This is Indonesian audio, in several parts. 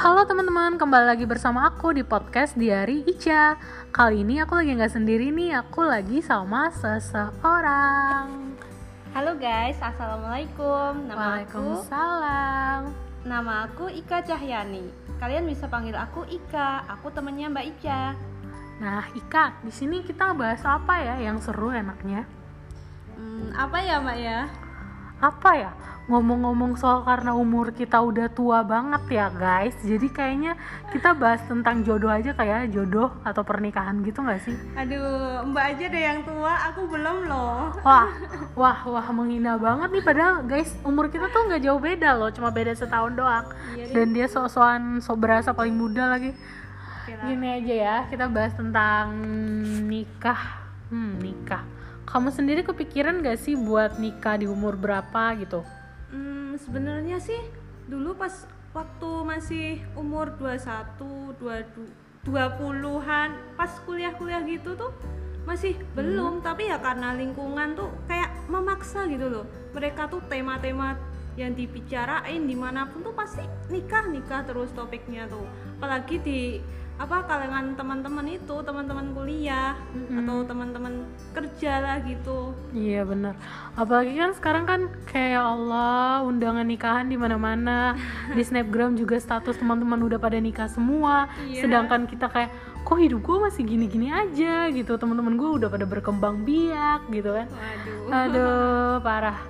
Halo teman-teman, kembali lagi bersama aku di podcast Diari Ica Kali ini aku lagi nggak sendiri nih, aku lagi sama seseorang Halo guys, assalamualaikum. Nama aku Waalaikumsalam nama aku Ika Cahyani. Kalian bisa panggil aku Ika. Aku temennya Mbak Ica. Nah Ika, di sini kita bahas apa ya yang seru enaknya? Hmm, apa ya Mbak ya? Apa ya? Ngomong-ngomong soal karena umur kita udah tua banget ya guys Jadi kayaknya kita bahas tentang jodoh aja kayak jodoh atau pernikahan gitu nggak sih? Aduh, Mbak aja deh yang tua, aku belum loh. Wah, wah, wah menghina banget nih padahal guys umur kita tuh nggak jauh beda loh, cuma beda setahun doang. Iya. Dan dia sok-sokan sok berasa paling muda lagi. Gini aja ya, kita bahas tentang nikah. Hmm, nikah. Kamu sendiri kepikiran gak sih buat nikah di umur berapa gitu? Hmm, sebenarnya sih dulu pas waktu masih umur 21, 22, 20-an, pas kuliah-kuliah gitu tuh masih belum, tapi ya karena lingkungan tuh kayak memaksa gitu loh. Mereka tuh tema-tema yang dibicarain di mana pun tuh pasti nikah nikah terus topiknya tuh. Apalagi di apa kalangan teman-teman itu teman-teman kuliah atau teman-teman kerja lah gitu Iya benar. Apalagi kan sekarang kan kayak Allah undangan nikahan di mana-mana. Di Snapgram juga status teman-teman udah pada nikah semua. Iya. Sedangkan kita kayak kok hidup gue masih gini-gini aja gitu. Teman-teman gue udah pada berkembang biak gitu kan. waduh Aduh, parah.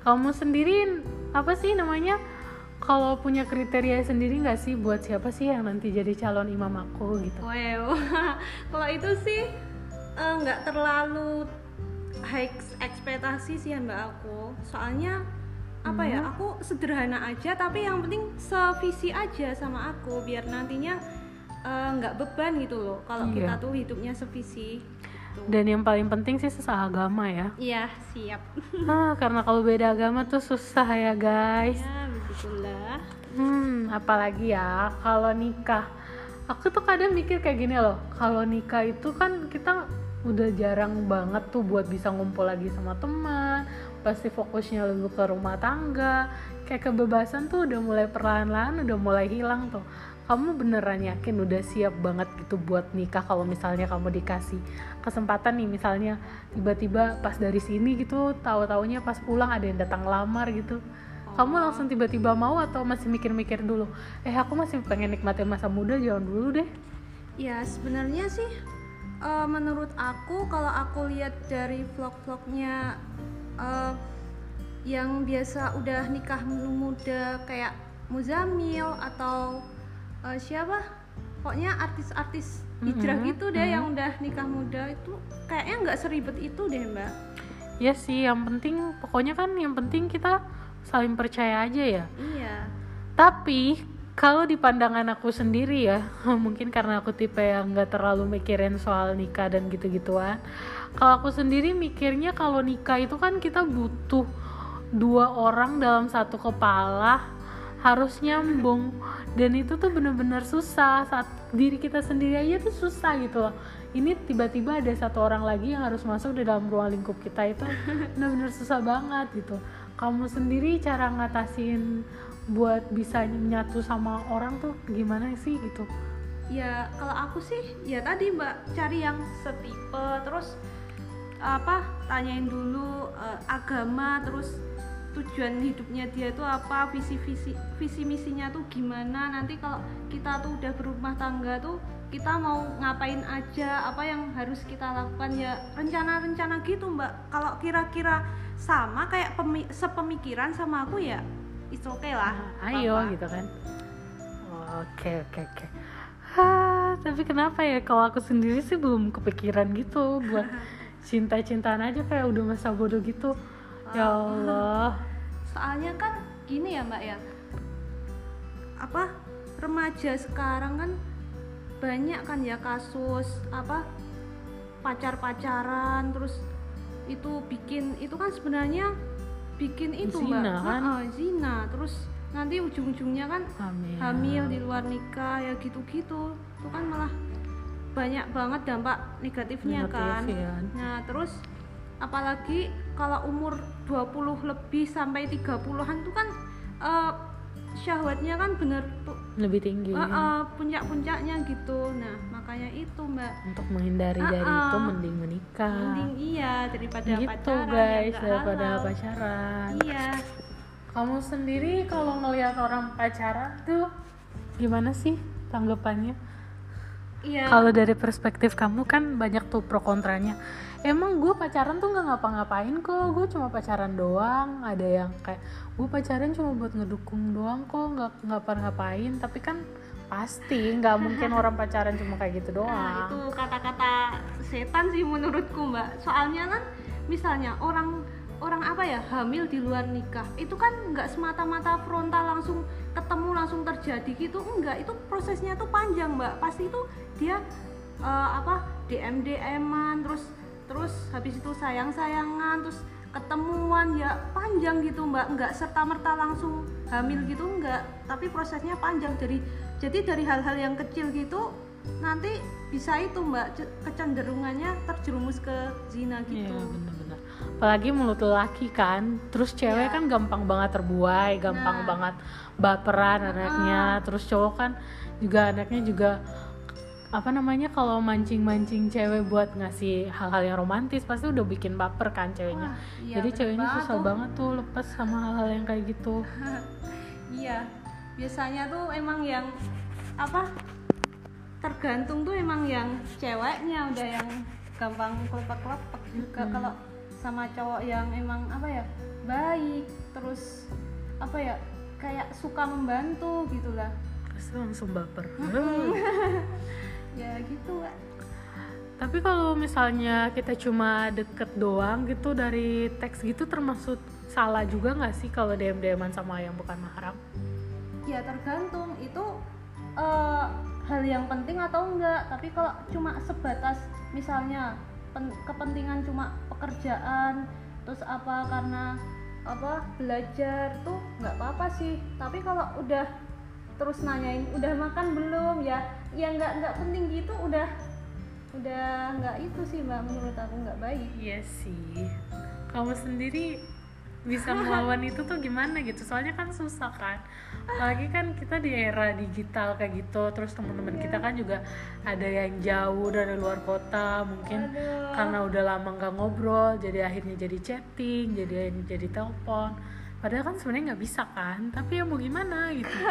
Kamu sendiri apa sih namanya? Kalau punya kriteria sendiri nggak sih buat siapa sih yang nanti jadi calon imam aku gitu? Wow, kalau itu sih eh, nggak terlalu high ekspektasi sih ya mbak aku. Soalnya apa ya, aku sederhana aja tapi yang penting sevisi aja sama aku biar nantinya eh, nggak beban gitu loh. Kalau Iya. kita tuh hidupnya sevisi. Gitu. Dan yang paling penting sih seagama ya. Iya siap. Ah, karena kalau beda agama tuh susah ya guys. ya begitulah. Hmm, apalagi ya kalau nikah. Aku tuh kadang mikir kayak gini loh. Kalau nikah itu kan kita udah jarang banget tuh buat bisa ngumpul lagi sama teman. Pasti fokusnya lebih ke rumah tangga. Kayak kebebasan tuh udah mulai perlahan-lahan udah mulai hilang tuh. Kamu beneran yakin udah siap banget gitu buat nikah kalau misalnya kamu dikasih kesempatan nih misalnya tiba-tiba pas dari sini gitu tahu-taunya pas pulang ada yang datang lamar gitu kamu langsung tiba-tiba mau atau masih mikir-mikir dulu? Eh aku masih pengen nikmatin masa muda jangan dulu deh. Ya sebenarnya sih eh, menurut aku kalau aku lihat dari vlog-vlognya eh, yang biasa udah nikah muda kayak Muzamil atau eh, siapa? Pokoknya artis-artis hijrah Mhm, gitu deh mhm. yang udah nikah muda itu kayaknya nggak seribet itu deh mbak. Ya sih yang penting pokoknya kan yang penting kita saling percaya aja ya. Iya. Tapi kalau di pandangan aku sendiri ya mungkin karena aku tipe yang nggak terlalu mikirin soal nikah dan gitu-gituan kalau aku sendiri mikirnya kalau nikah itu kan kita butuh dua orang dalam satu kepala harus nyambung. Dan itu tuh bener-bener susah saat diri kita sendiri aja tuh susah gitu loh. Ini tiba-tiba ada satu orang lagi yang harus masuk di dalam ruang lingkup kita itu bener-bener susah banget gitu kamu sendiri cara ngatasin buat bisa nyatu sama orang tuh gimana sih gitu? Ya kalau aku sih ya tadi mbak cari yang setipe terus apa tanyain dulu eh, agama terus tujuan hidupnya dia itu apa visi visi visi misinya tuh gimana. Nanti kalau kita tuh udah berumah tangga tuh kita mau ngapain aja apa yang harus kita lakukan ya rencana-rencana gitu mbak. Kalau kira-kira sama kayak pemi- sepemikiran sama aku ya it's okay lah. Nah, ayo apa. gitu kan. Oke oke oke. Hah, tapi kenapa ya kalau aku sendiri sih belum kepikiran gitu buat cinta-cintaan aja kayak udah masa bodoh gitu. Ya Allah. Soalnya kan gini ya mbak ya. Apa remaja sekarang kan banyak kan ya kasus apa pacar-pacaran terus itu bikin itu kan sebenarnya bikin itu mbak Zina, kan? Heeh, zina terus nanti ujung-ujungnya kan Amin. hamil di luar nikah ya gitu-gitu itu kan malah banyak banget dampak negatifnya Negatif, kan ya. nah terus apalagi kalau umur 20 lebih sampai 30-an tuh kan eh, syahwatnya kan bener lebih tinggi. Eh, eh, puncak-puncaknya gitu. Nah makanya itu mbak. Untuk menghindari dari Ah, itu ah. mending menikah. Mending iya daripada gitu pacaran guys yang nggak daripada halal. pacaran. Iya. Kamu sendiri kalau ngelihat orang pacaran tuh gimana sih tanggapannya iya. Kalau dari perspektif kamu kan banyak tuh pro kontranya. Emang gue pacaran tuh nggak ngapa-ngapain kok. Gue cuma pacaran doang. Ada yang kayak gue pacaran cuma buat ngedukung doang kok. Nggak ngapa-ngapain tapi kan pasti nggak mungkin orang pacaran cuma kayak gitu Nah, itu doang kata-kata setan sih menurutku mbak. Soalnya kan misalnya orang orang apa ya hamil di luar nikah. Itu kan nggak semata-mata frontal langsung ketemu langsung terjadi gitu. Enggak itu prosesnya tuh panjang mbak. Pasti itu dia eh, apa DM DM-an terus terus habis itu sayang sayangan terus ketemuan ya panjang gitu mbak. Nggak serta merta langsung hamil gitu enggak tapi prosesnya panjang. Dari jadi dari hal-hal yang kecil gitu nanti bisa itu mbak ce- kecenderungannya terjerumus ke zina Iya gitu bener-bener apalagi mulut lelaki kan terus cewek Iya. kan gampang banget terbuai gampang Nah. banget baperan anaknya terus cowok kan juga anaknya juga apa namanya kalau mancing-mancing cewek buat ngasih hal-hal yang romantis pasti udah bikin baper kan ceweknya Wah, iya, jadi ceweknya banget susah tuh. banget tuh lepas sama hal-hal yang kayak gitu iya biasanya tuh emang yang apa tergantung tuh emang yang ceweknya udah yang gampang kelepek-kelepek juga Mm-mm. kalau sama cowok yang emang apa ya baik terus apa ya kayak suka membantu gitulah terus langsung baper. Ya gitu Mbak. tapi kalau misalnya kita cuma deket doang gitu dari teks gitu termasuk salah juga nggak sih kalau DM DMan sama yang bukan mahram? Ya tergantung. Itu eh, hal yang penting atau enggak. Tapi kalau cuma sebatas misalnya kepentingan cuma pekerjaan terus apa karena apa belajar tuh nggak apa-apa sih. Tapi kalau udah terus nanyain udah makan belum? Ya ya nggak nggak penting gitu udah udah nggak itu sih mbak menurut aku nggak baik. Iya sih. Kamu sendiri bisa melawan itu tuh gimana gitu? Soalnya kan susah kan. Apalagi kan kita di era digital kayak gitu. Terus teman-teman kita kan juga ada yang jauh dari luar kota, mungkin Aduh. karena udah lama nggak ngobrol, jadi akhirnya jadi chatting, jadi jadi telepon. Padahal kan sebenarnya nggak bisa kan. Tapi ya mau gimana gitu.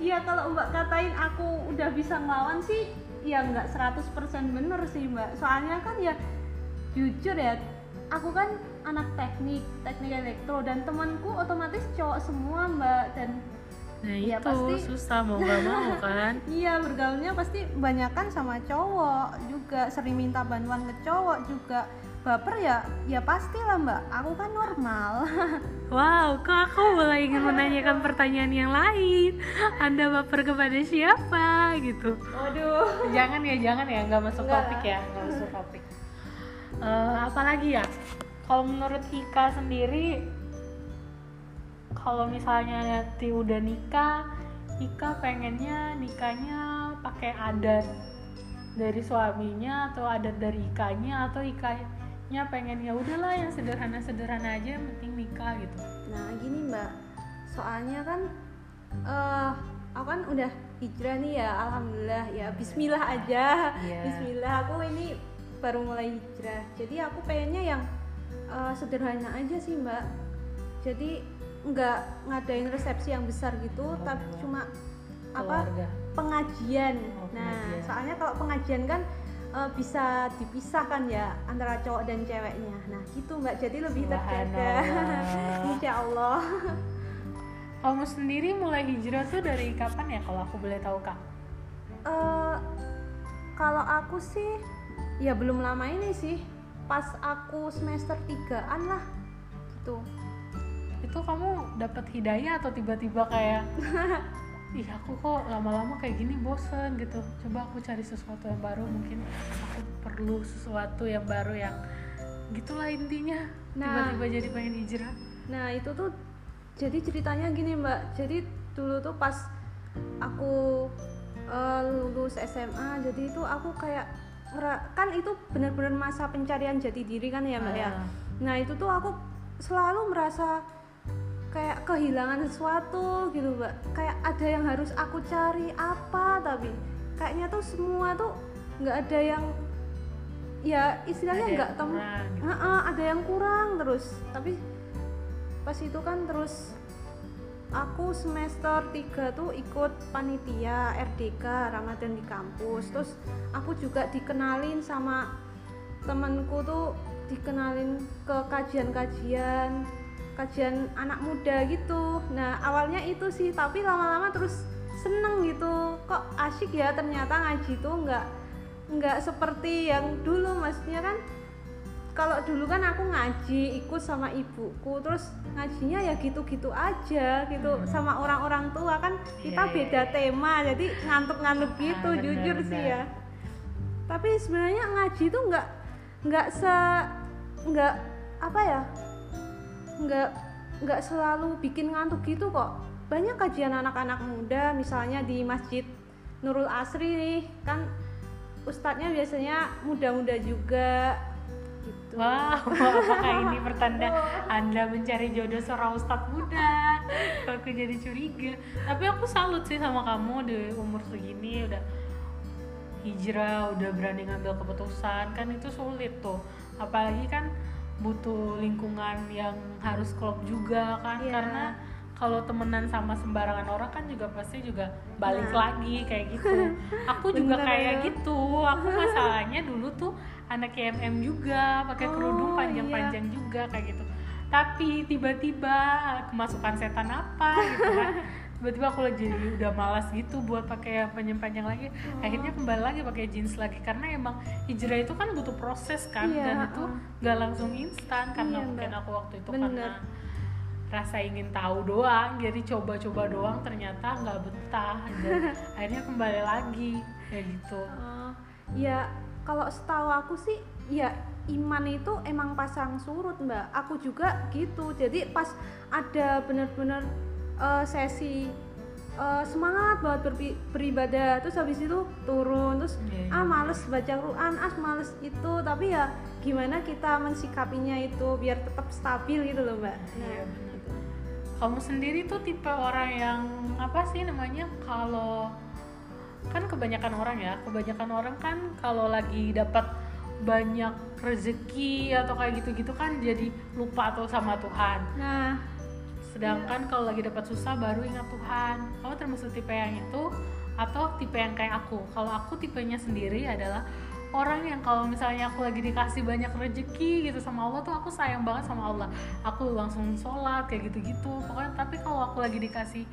Iya kalau mbak katain aku udah bisa ngelawan sih ya nggak 100% bener sih mbak soalnya kan ya jujur ya aku kan anak teknik teknik elektro dan temanku otomatis cowok semua mbak dan Nah Ya, itu pasti. susah mau nggak mau kan. iya bergaulnya pasti banyakan sama cowok juga sering minta bantuan ke cowok juga baper ya ya pastilah mbak aku kan normal Wow, kok aku mulai ingin menanyakan pertanyaan yang lain. Anda baper kepada siapa gitu? waduh Jangan ya, jangan ya, nggak masuk Enggak topik lah. ya, nggak masuk topik. Eh, apalagi ya? Kalau menurut Ika sendiri, kalau misalnya nanti udah nikah, Ika pengennya nikahnya pakai adat dari suaminya atau adat dari Ikanya atau Ikanya pengen ya udahlah yang sederhana-sederhana aja yang penting nikah gitu. Nah gini mbak, soalnya kan eh aku kan udah hijrah nih ya, alhamdulillah ya Bismillah aja, Iya. Bismillah aku ini baru mulai hijrah, jadi aku pengennya yang eh, sederhana aja sih mbak, jadi nggak ngadain resepsi yang besar gitu, Oh, tapi cuma apa Keluarga. pengajian. Oh, nah pengajian. soalnya kalau pengajian kan eh, bisa dipisahkan ya antara cowok dan ceweknya. Nah gitu mbak, jadi lebih terjaga. Insya Allah. Kamu sendiri mulai hijrah tuh dari kapan ya kalau aku boleh tahu kak? Eh, kalau aku sih ya belum lama ini sih. Pas aku semester 3an lah gitu. Itu kamu dapat hidayah atau tiba-tiba kayak Ih aku kok lama-lama kayak gini bosen gitu. Coba aku cari sesuatu yang baru mungkin aku perlu sesuatu yang baru yang gitulah intinya. Nah. tiba-tiba jadi pengen hijrah. Nah itu tuh jadi ceritanya gini mbak. Jadi dulu tuh pas aku eh, lulus SMA jadi itu aku kayak kan itu benar-benar masa pencarian jati diri kan ya mbak ya Ah. nah itu tuh aku selalu merasa kayak kehilangan sesuatu gitu mbak kayak ada yang harus aku cari apa tapi kayaknya tuh semua tuh nggak ada yang ya istilahnya nggak tem gitu. Ada yang kurang terus tapi pas itu kan terus aku semester 3 tuh ikut panitia RDK Ramadan di kampus. Terus aku juga dikenalin sama temanku tuh dikenalin ke kajian-kajian kajian anak muda gitu. Nah awalnya itu sih tapi lama-lama terus seneng gitu. Kok asyik ya ternyata ngaji tuh nggak nggak seperti yang dulu maksudnya kan kalau dulu kan aku ngaji ikut sama ibuku terus ngajinya ya gitu-gitu aja gitu Hmm. sama orang-orang tua kan kita Iya, iya, beda iya. tema jadi ngantuk-ngantuk gitu Ah, jujur sih benar. ya tapi sebenarnya ngaji tuh nggak nggak se nggak apa ya nggak nggak selalu bikin ngantuk gitu kok banyak kajian anak-anak muda misalnya di masjid Nurul Asri nih kan ustadznya biasanya muda-muda juga gitu Wow, apakah ini pertanda Anda mencari jodoh seorang ustadz muda? Aku jadi curiga. Tapi aku salut sih sama kamu di umur segini udah hijrah, udah berani ngambil keputusan. Kan itu sulit tuh. Apalagi kan butuh lingkungan yang harus klop juga kan Iya. karena kalau temenan sama sembarangan orang kan juga pasti juga balik Nah. lagi kayak gitu. Aku juga Bener kayak ya. gitu. Aku masalahnya dulu tuh anak KMM juga, pakai kerudung Oh, panjang-panjang juga kayak gitu. Tapi tiba-tiba kemasukan setan apa gitu kan. Tiba-tiba aku lagi jadi udah malas gitu buat pakai yang panjang-panjang lagi. Oh. Akhirnya kembali lagi pakai jeans lagi karena emang hijrah itu kan butuh proses kan Iya, dan itu uh. nggak langsung instan karena Iya, mungkin aku waktu itu Bener. karena rasa ingin tahu doang jadi coba-coba doang ternyata nggak betah dan akhirnya kembali lagi kayak gitu Oh, ya kalau setahu aku sih ya iman itu emang pasang surut mbak. Aku juga gitu. Jadi pas ada bener-bener eh, sesi eh, semangat banget berpi- beribadah terus habis itu turun terus Iya, iya, ah males baca Quran ah males itu. Tapi ya gimana kita mensikapinya itu biar tetap stabil gitu loh mbak. Iya, nah, bener. gitu. kamu sendiri tuh tipe orang yang apa sih namanya kalau kan kebanyakan orang ya kebanyakan orang kan kalau lagi dapat banyak rezeki atau kayak gitu-gitu kan jadi lupa tuh sama Tuhan. Nah. Sedangkan kalau lagi dapat susah baru ingat Tuhan. Kamu termasuk tipe yang itu atau tipe yang kayak aku? Kalau aku tipenya sendiri adalah orang yang kalau misalnya aku lagi dikasih banyak rezeki gitu sama Allah tuh aku sayang banget sama Allah. Aku langsung sholat kayak gitu-gitu. Pokoknya tapi kalau aku lagi dikasih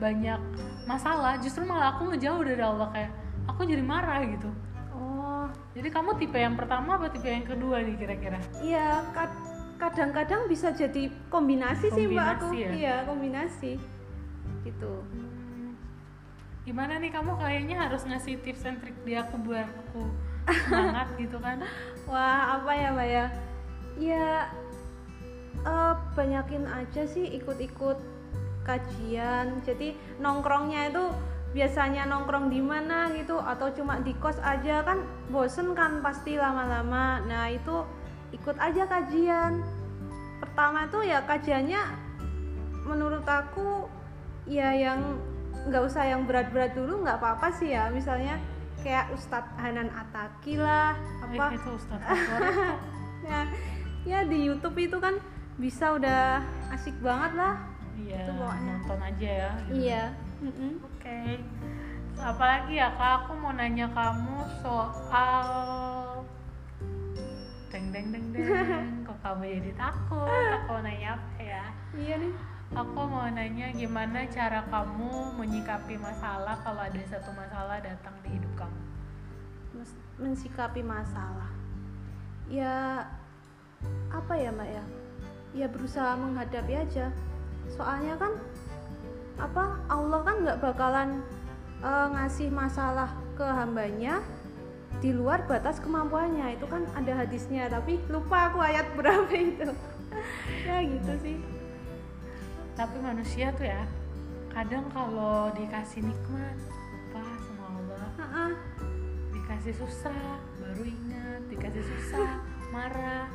banyak masalah justru malah aku ngejauh dari Allah kayak aku jadi marah gitu oh jadi kamu tipe yang pertama apa tipe yang kedua nih kira-kira Iya, kad- kadang-kadang bisa jadi kombinasi, sih mbak aku. Kombinasi ya? Iya, kombinasi. Gitu. Hmm, gimana nih kamu kayaknya harus ngasih tips and trik di aku biar aku semangat gitu kan Wah, apa ya mbak ya? Ya, eh, banyakin aja sih ikut-ikut kajian. Jadi nongkrongnya itu biasanya nongkrong di mana gitu atau cuma di kos aja kan bosen kan pasti lama-lama. Nah itu ikut aja kajian. Pertama tuh ya kajiannya menurut aku ya yang nggak usah yang berat-berat dulu nggak apa-apa sih ya misalnya kayak Ustadz Hanan Ataki lah apa Eh, ya ya di YouTube itu kan bisa udah asik banget lah iya Itu pokoknya. nonton aja ya gitu. iya. Mm-mm. oke. Apalagi ya kak? Aku mau nanya kamu soal deng deng deng deng. Kok kamu jadi takut? Aku mau nanya apa ya? Iya nih. Aku mau nanya gimana cara kamu menyikapi masalah kalau ada satu masalah datang di hidup kamu. Mensikapi masalah. Ya apa ya mbak ya? Ya berusaha menghadapi aja soalnya kan apa Allah kan nggak bakalan eh, ngasih masalah ke hambanya di luar batas kemampuannya. Itu kan ada hadisnya tapi lupa aku ayat berapa itu. Ya gitu sih. Tapi manusia tuh ya, kadang kalau dikasih nikmat lupa sama Allah, Ha-ah. dikasih susah baru ingat, dikasih susah marah.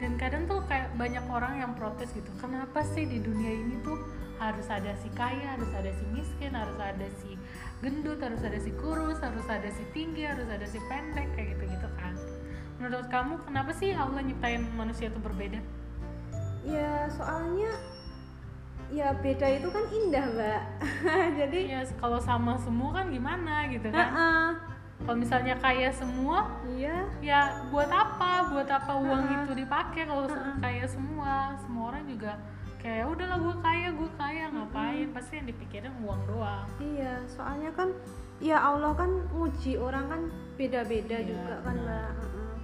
Dan kadang tuh kayak banyak orang yang protes gitu, kenapa sih di dunia ini tuh harus ada si kaya harus ada si miskin harus ada si gendut harus ada si kurus harus ada si tinggi harus ada si pendek kayak gitu gitu kan. Menurut kamu kenapa sih Allah nyiptain manusia itu berbeda? Ya soalnya ya beda itu kan indah mbak. Jadi ya kalau sama semua kan gimana gitu kan? Uh-uh, kalau misalnya kaya semua iya. ya buat apa? Buat apa uang Uh-uh. itu dipakai kalau Uh-uh. kaya semua? Semua orang juga kayak "Ya udahlah gue kaya gue kaya ngapain? Pasti yang dipikirin uang doang. Iya soalnya kan ya Allah kan nguji orang kan beda-beda Iya, juga kan mbak.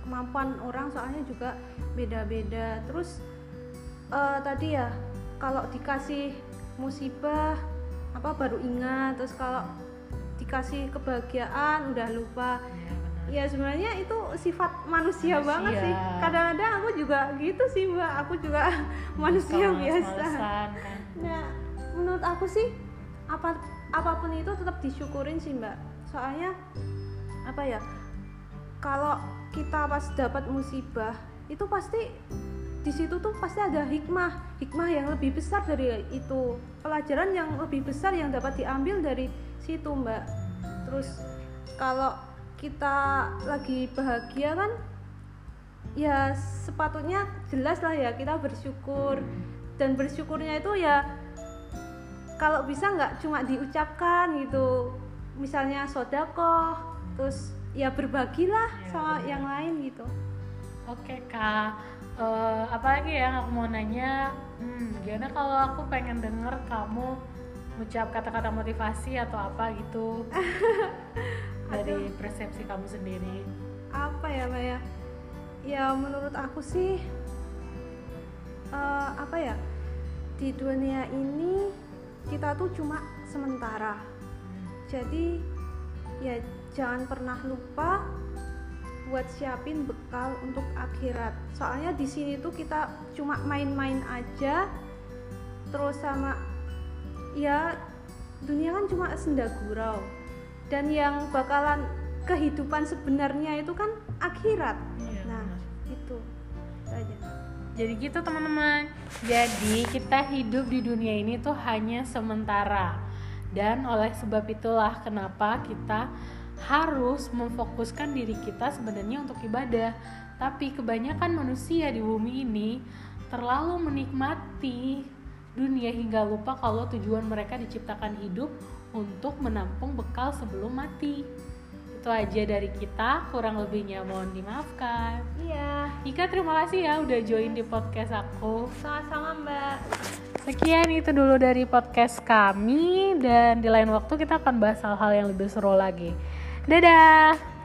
Kemampuan orang soalnya juga beda-beda. Terus eh, tadi ya kalau dikasih musibah apa baru ingat. Terus kalau dikasih kebahagiaan udah lupa. Ya sebenarnya itu sifat manusia, Manusia. banget sih. Kadang-kadang aku juga gitu sih mbak. Aku juga manusia biasa. kan? Nah menurut aku sih apa apa pun itu tetap disyukurin sih mbak. Soalnya apa ya kalau kita pas dapat musibah itu pasti di situ tuh pasti ada hikmah. Hikmah yang lebih besar dari itu. Pelajaran yang lebih besar yang dapat diambil dari situ mbak. Terus kalau kita lagi bahagia kan ya sepatutnya jelas lah ya kita bersyukur. Dan bersyukurnya itu ya kalau bisa nggak cuma diucapkan gitu. Misalnya sodakoh terus ya berbagilah Ya, sama benar. yang lain gitu. Oke kak, Eh, apa lagi yang aku mau nanya? Hmm, gimana kalau aku pengen denger kamu ucap kata-kata motivasi atau apa gitu. Dari persepsi kamu sendiri? apa ya mbak ya? Ya menurut aku sih eh, apa ya? Di dunia ini kita tuh cuma sementara. Jadi ya jangan pernah lupa buat siapin bekal untuk akhirat. Soalnya di sini tuh kita cuma main-main aja terus sama ya dunia kan cuma senda gurau dan yang bakalan kehidupan sebenarnya itu kan akhirat Iya, nah benar. itu Itu aja Jadi gitu teman-teman. Jadi kita hidup di dunia ini tuh hanya sementara. Dan oleh sebab itulah kenapa kita harus memfokuskan diri kita sebenarnya untuk ibadah. Tapi kebanyakan manusia di bumi ini terlalu menikmati dunia hingga lupa kalau tujuan mereka diciptakan hidup untuk menampung bekal sebelum mati. Itu aja dari kita, kurang lebihnya mohon dimaafkan. iya Ika terima kasih ya udah join di podcast aku. sama-sama mbak Sekian itu dulu dari podcast kami dan di lain waktu kita akan bahas hal-hal yang lebih seru lagi. Dadah.